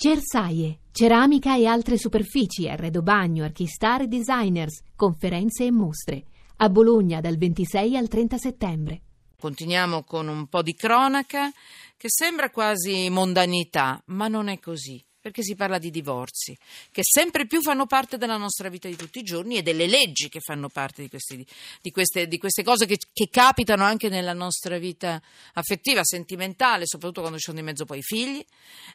Cersaie, ceramica e altre superfici, arredo bagno, archistar e designers, conferenze e mostre. A Bologna dal 26 al 30 settembre. Continuiamo con un po' di cronaca che sembra quasi mondanità, ma non è così perché si parla di divorzi, che sempre più fanno parte della nostra vita di tutti i giorni e delle leggi che fanno parte di, questi, di, queste, di queste, cose che, che, capitano anche nella nostra vita affettiva, sentimentale, soprattutto quando ci sono di mezzo poi i figli,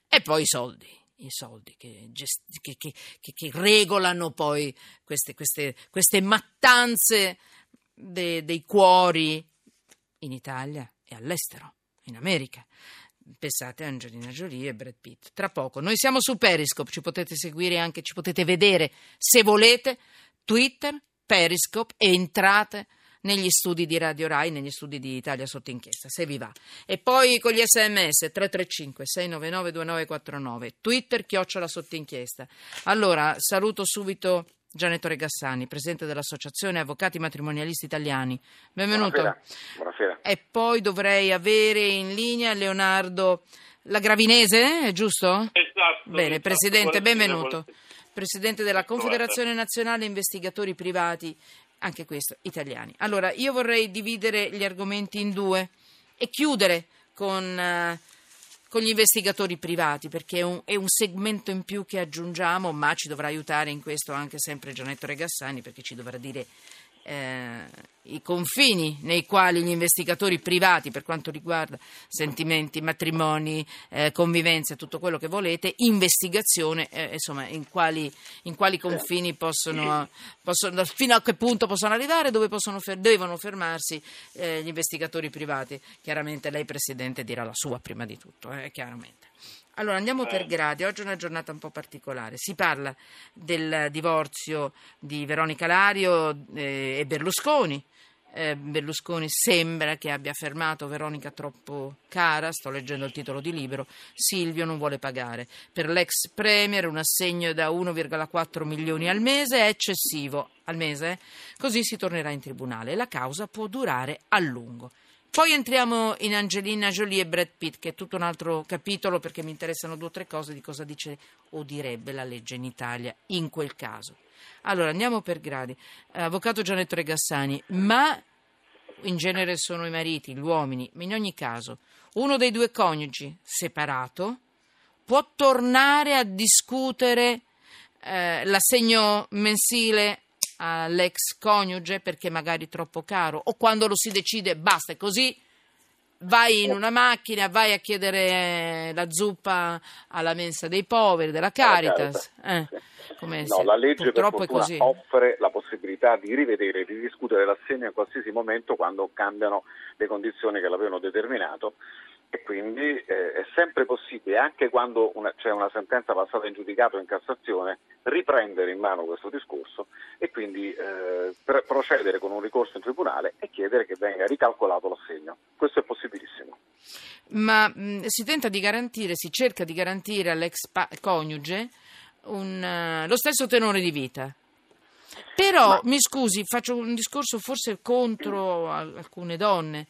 e poi i soldi. I soldi che, gest- che, che regolano poi queste, queste, queste mattanze de- dei cuori in Italia e all'estero, in America. Pensate a Angelina Jolie e Brad Pitt. Tra poco. Noi siamo su Periscope, ci potete seguire anche, ci potete vedere se volete. Twitter, Periscope e entrate negli studi di Radio Rai, negli studi di Italia sotto inchiesta, se vi va. E poi con gli sms 335 699 2949, Twitter chiocciola sotto inchiesta. Allora, saluto subito Gianetto Regassani, presidente dell'Associazione Avvocati Matrimonialisti Italiani. Benvenuto. Buonasera. Buonasera. E poi dovrei avere in linea Leonardo La Gravinese, è giusto? Esatto. Bene, esatto. Presidente, Buonasera, benvenuto. buonasera. Presidente della Confederazione Nazionale Investigatori Privati, anche questo, italiani. Allora, io vorrei dividere gli argomenti in due e chiudere con... eh, con gli investigatori privati, perché è un, è un, segmento in più che aggiungiamo, ma ci dovrà aiutare in questo anche sempre Gianetto Regassani, perché ci dovrà dire eh, i confini nei quali gli investigatori privati, per quanto riguarda sentimenti, matrimoni, eh, convivenze, tutto quello che volete, investigazione, eh, insomma, in quali, in quali, confini possono, possono, fino a che punto possono arrivare, dove possono, devono fermarsi eh, gli investigatori privati. Chiaramente lei, Presidente, dirà la sua prima di tutto, eh, chiaramente. Allora andiamo per gradi, oggi è una giornata un po' particolare, si parla del divorzio di Veronica Lario eh, e Berlusconi, eh, Berlusconi sembra che abbia fermato Veronica troppo cara, sto leggendo il titolo di libro, Silvio non vuole pagare. Per l'ex premier un assegno da 1,4 milioni al mese è eccessivo, al mese, così si tornerà in tribunale. La causa può durare a lungo. Poi entriamo in Angelina Jolie e Brad Pitt, che è tutto un altro capitolo perché mi interessano due o tre cose di cosa dice o direbbe la legge in Italia in quel caso. Allora, andiamo per gradi. Avvocato Gianetto Regassani, ma in genere sono i mariti, gli uomini, ma in ogni caso, uno dei due coniugi separato può tornare a discutere eh, l'assegno mensile all'ex coniuge perché magari è troppo caro o quando lo si decide basta, così vai in una macchina, vai a chiedere la zuppa alla mensa dei poveri, della Caritas. Eh, no, la legge purtroppo offre la possibilità di rivedere e di discutere l'assegno in qualsiasi momento quando cambiano le condizioni che l'avevano determinato e quindi eh, è sempre possibile, anche quando una, c'è una sentenza passata in giudicato in Cassazione, riprendere in mano questo discorso e quindi eh, procedere con un ricorso in tribunale e chiedere che venga ricalcolato l'assegno. Questo è possibilissimo. Ma mh, si tenta di garantire, si cerca di garantire all'ex pa- coniuge un, uh, lo stesso tenore di vita. Però, Ma... mi scusi, faccio un discorso forse contro alcune donne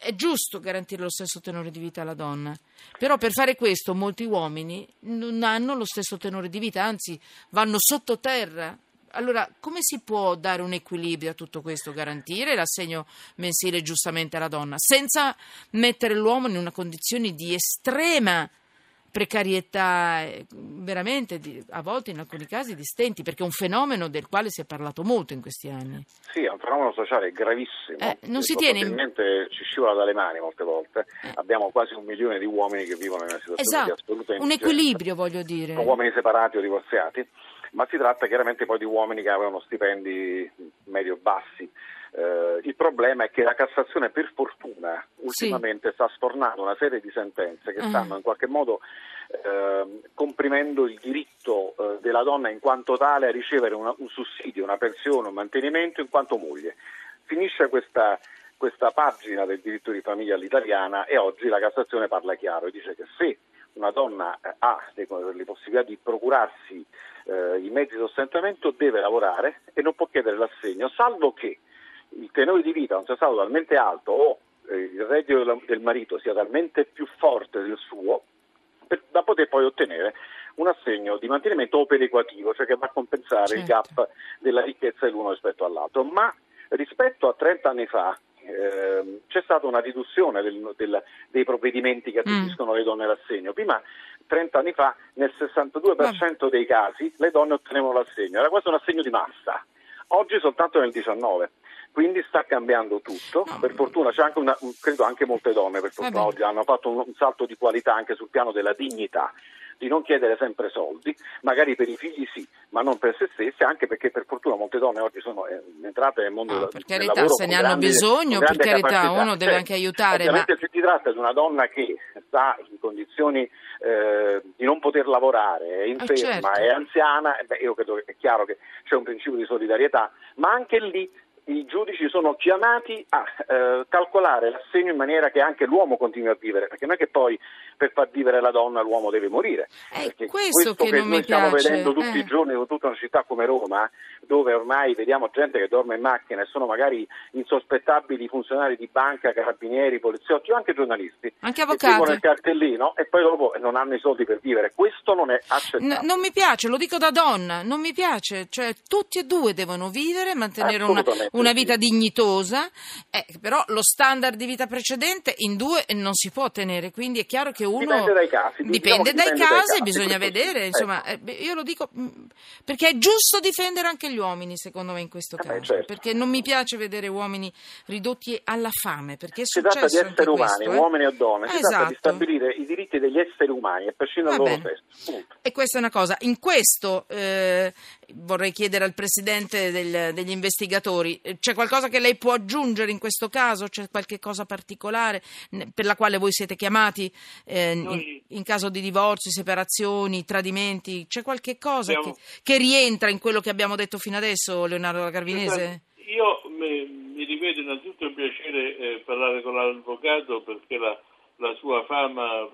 è giusto garantire lo stesso tenore di vita alla donna, però per fare questo molti uomini non hanno lo stesso tenore di vita, anzi vanno sottoterra. Allora, come si può dare un equilibrio a tutto questo, garantire l'assegno mensile giustamente alla donna, senza mettere l'uomo in una condizione di estrema precarietà eh, veramente di, a volte in alcuni casi di stenti perché è un fenomeno del quale si è parlato molto in questi anni sì è un fenomeno sociale gravissimo eh, non si tiene in... ci scivola dalle mani molte volte eh. abbiamo quasi un milione di uomini che vivono in una situazione esatto. di assoluta un equilibrio voglio dire sono uomini separati o divorziati ma si tratta chiaramente poi di uomini che avevano stipendi medio bassi eh, il problema è che la Cassazione, per fortuna, ultimamente sì. sta stornando una serie di sentenze che uh-huh. stanno in qualche modo eh, comprimendo il diritto eh, della donna in quanto tale a ricevere una, un sussidio, una pensione, un mantenimento in quanto moglie. Finisce questa, questa pagina del diritto di famiglia all'italiana e oggi la Cassazione parla chiaro e dice che se una donna eh, ha le, le, possibilità di procurarsi eh, i mezzi di sostentamento deve lavorare e non può chiedere l'assegno, salvo che il tenore di vita non sia stato talmente alto o eh, il reddito del marito sia talmente più forte del suo per, da poter poi ottenere assegno di mantenimento o perequativo, cioè che va a compensare certo. il gap della ricchezza dell'uno rispetto all'altro. Ma rispetto a 30 anni fa, eh, c'è stata una riduzione del, del, dei provvedimenti che mm. attribuiscono mm. le donne l'assegno. Prima, 30 anni fa, nel 62% dei casi le donne ottenevano l'assegno, era quasi un assegno di massa, oggi soltanto nel 19%. Quindi sta cambiando tutto, no. per fortuna c'è anche una, credo anche molte donne per fortuna oggi hanno fatto un, un salto di qualità anche sul piano della dignità di non chiedere sempre soldi, magari per i figli sì, ma non per se stessi, anche perché per fortuna molte donne oggi sono eh, entrate nel mondo no, per carità, se ne hanno bisogno, per carità, capacità. uno deve anche aiutare. Ovviamente ma... se si tratta di una donna che sta in condizioni eh, di non poter lavorare, è inferma, eh certo. è anziana, beh, io credo che è chiaro che c'è un principio di solidarietà, ma anche lì i giudici sono chiamati a eh, calcolare l'assegno in maniera che anche l'uomo continui a vivere, perché non è che poi per far vivere la donna l'uomo deve morire. È questo, questo che, che noi stiamo piace. vedendo tutti eh. i giorni in tutta una città come Roma, dove ormai vediamo gente che dorme in macchina e sono magari insospettabili funzionari di banca, carabinieri, poliziotti o anche giornalisti. Anche avvocati. Che il cartellino e poi dopo non hanno i soldi per vivere. Questo non è accettabile. N- non mi piace, lo dico da donna, non mi piace. Cioè, tutti e due devono vivere, mantenere una, una, vita dignitosa, eh, però lo standard di vita precedente in due non si può ottenere, quindi è chiaro che uno... Dipende dai casi. Dipende, dai, dipende casi, dai casi, bisogna vedere, insomma, eh, io lo dico mm, perché è giusto difendere anche gli uomini, secondo me, in questo eh caso, beh, certo. perché non mi piace vedere uomini ridotti alla fame, perché è si tratta di esseri umani, questo, eh? uomini o donne, si esatto. tratta di esatto. stabilire i diritti degli esseri umani, a prescindere dal loro sesso. E questa è una cosa. In questo eh, vorrei chiedere al Presidente del, degli investigatori, c'è qualcosa che lei può aggiungere in questo caso? C'è qualche cosa particolare per la quale voi siete chiamati eh, in, in, caso di divorzi, separazioni, tradimenti? C'è qualche cosa abbiamo... che, che, rientra in quello che abbiamo detto fino adesso, Leonardo Carvinese? Io mi, mi rivedo innanzitutto un piacere eh, parlare con l'avvocato perché la la sua fama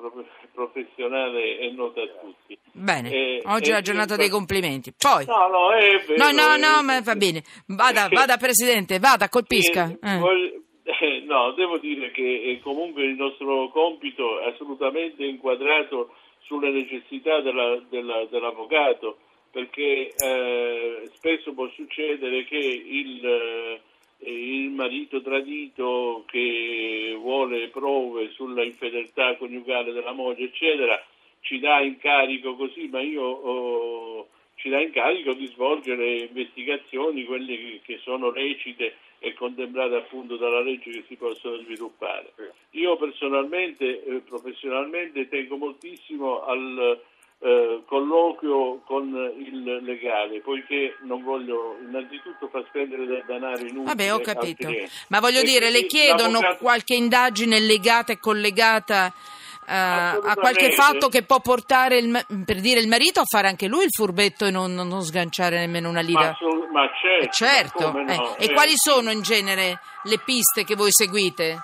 professionale è nota a tutti. Bene, eh, oggi è la giornata dei complimenti. Poi... No, no, è vero, No, no, no, ma va bene. Vada, vada Presidente, vada, colpisca. Eh, voglio, eh, no, devo dire che eh, comunque il nostro compito è assolutamente inquadrato sulle necessità della, della, dell'avvocato, perché eh, spesso può succedere che il il marito tradito che vuole prove sulla infedeltà coniugale della moglie, eccetera, ci dà incarico così, ma io oh, ci dà incarico di svolgere investigazioni, quelle che sono lecite e contemplate appunto dalla legge che si possono sviluppare. Io personalmente, eh, professionalmente, tengo moltissimo al eh, colloquio con il legale, poiché non voglio innanzitutto far spendere del denaro inutile. Vabbè, ho capito. Ma voglio e dire, le chiedono qualche indagine legata e collegata uh, a qualche fatto che può portare il, per dire il marito a fare anche lui il furbetto e non, non sganciare nemmeno una lira. Ma, so, ma certo. Eh, certo. Ma no, eh. E quali sono in genere le piste che voi seguite?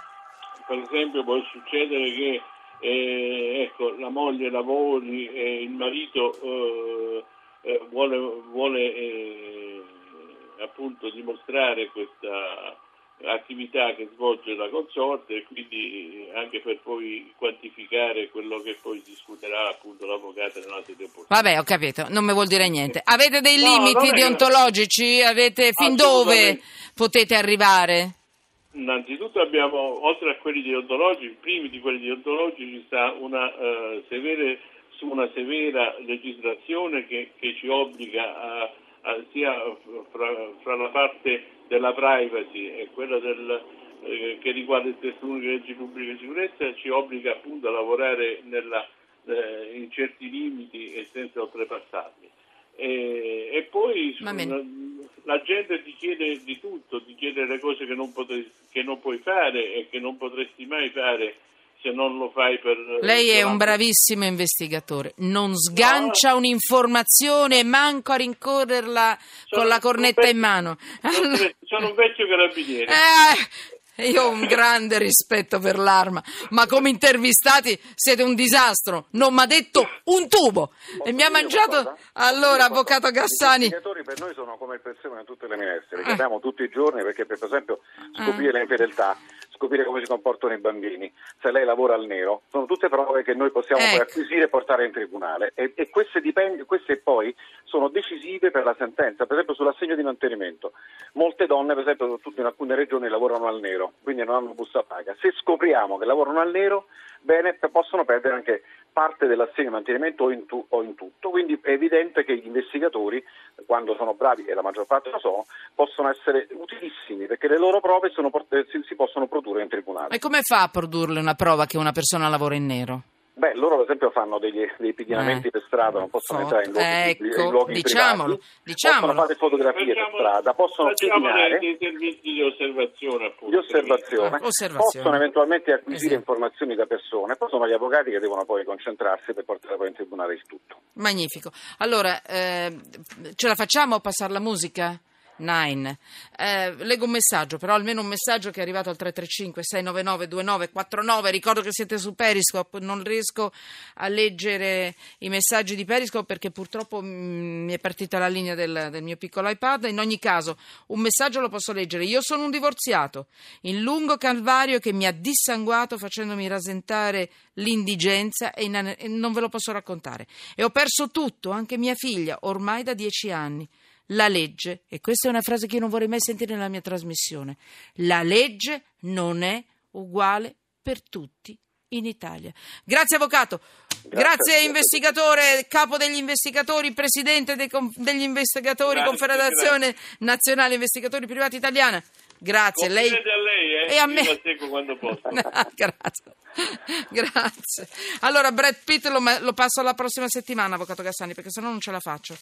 Per esempio può succedere che eh, ecco, la moglie lavori e il marito eh, eh vuole, vuole eh, appunto dimostrare questa attività che svolge la consorte e quindi anche per poi quantificare quello che poi discuterà appunto l'avvocato nella sede opportuna. Vabbè, ho capito, non mi vuol dire niente. Avete dei no, limiti deontologici? Avete fin dove potete arrivare? Innanzitutto abbiamo, oltre a quelli deontologici, primi di quelli deontologici sta una, uh, severe, una severa legislazione che, che ci obbliga a, a, sia fra, fra, la parte della privacy e quella del, eh, che riguarda il testo unico di legge pubblica sicurezza, ci obbliga appunto a lavorare nella, eh, in certi limiti e senza oltrepassarli. E, e poi la gente ti chiede di tutto, ti chiede le cose che non, potrei, che non puoi fare e che non potresti mai fare se non lo fai per... Lei è un bravissimo investigatore, non sgancia no. un'informazione manco a rincorrerla sono con la cornetta vecchio, in mano. Sono un vecchio carabiniere. Eh, io ho un grande rispetto per l'arma, ma come intervistati siete un disastro. Non mi ha detto un tubo e mi ha mangiato. Allora, avvocato Gassani. I investigatori per noi sono come il prezzemolo in tutte le minestre, li chiamiamo tutti i giorni perché, per esempio, scoprire le infedeltà scoprire come si comportano i bambini, se lei lavora al nero, sono tutte prove che noi possiamo ecco. poi acquisire e portare in tribunale e, e queste, dipend- queste poi sono decisive per la sentenza, per esempio sull'assegno di mantenimento. Molte donne, per esempio, soprattutto in alcune regioni, lavorano al nero, quindi non hanno busta paga. Se scopriamo che lavorano al nero, bene, possono perdere anche parte dell'assegno di mantenimento o in, tu- o in, tutto. Quindi è evidente che gli investigatori, quando sono bravi, e la maggior parte lo sono, possono essere utilissimi perché le loro prove sono, si, si possono produrre in tribunale. E come fa a produrre una prova che una persona lavora in nero? Beh, loro ad esempio fanno degli, dei pedinamenti eh, per strada, non possono foto. entrare in luoghi, ecco, in luoghi diciamolo, privati, diciamolo. possono fare fotografie facciamo, per strada, possono pedinare dei servizi di osservazione appunto. di osservazione, Ah, osservazione. possono eventualmente acquisire Esatto. informazioni da persone, poi sono gli avvocati che devono poi concentrarsi per portare poi in tribunale il tutto. Magnifico. Allora, eh, ce la facciamo a passare la musica? Nine. Eh, leggo un messaggio, però almeno un messaggio che è arrivato al 335 699 2949. Ricordo che siete su Periscope, non riesco a leggere i messaggi di Periscope perché purtroppo mm, mi è partita la linea del, del mio piccolo iPad. In ogni caso, un messaggio lo posso leggere. Io sono un divorziato in lungo calvario che mi ha dissanguato facendomi rasentare l'indigenza e, in- e non ve lo posso raccontare. E ho perso tutto, anche mia figlia, ormai da dieci anni. La legge, e questa è una frase che io non vorrei mai sentire nella mia trasmissione, la legge non è uguale per tutti in Italia. Grazie avvocato, grazie, Grazie. investigatore, capo degli investigatori, presidente dei degli investigatori, Grazie, Confederazione Nazionale Investigatori Privati Italiana. Grazie, lei... A lei, eh? E a me. la seguo quando posso. Grazie. Grazie. Allora, Brad Pitt lo, lo passo alla prossima settimana, avvocato Gassani, perché sennò non ce la faccio.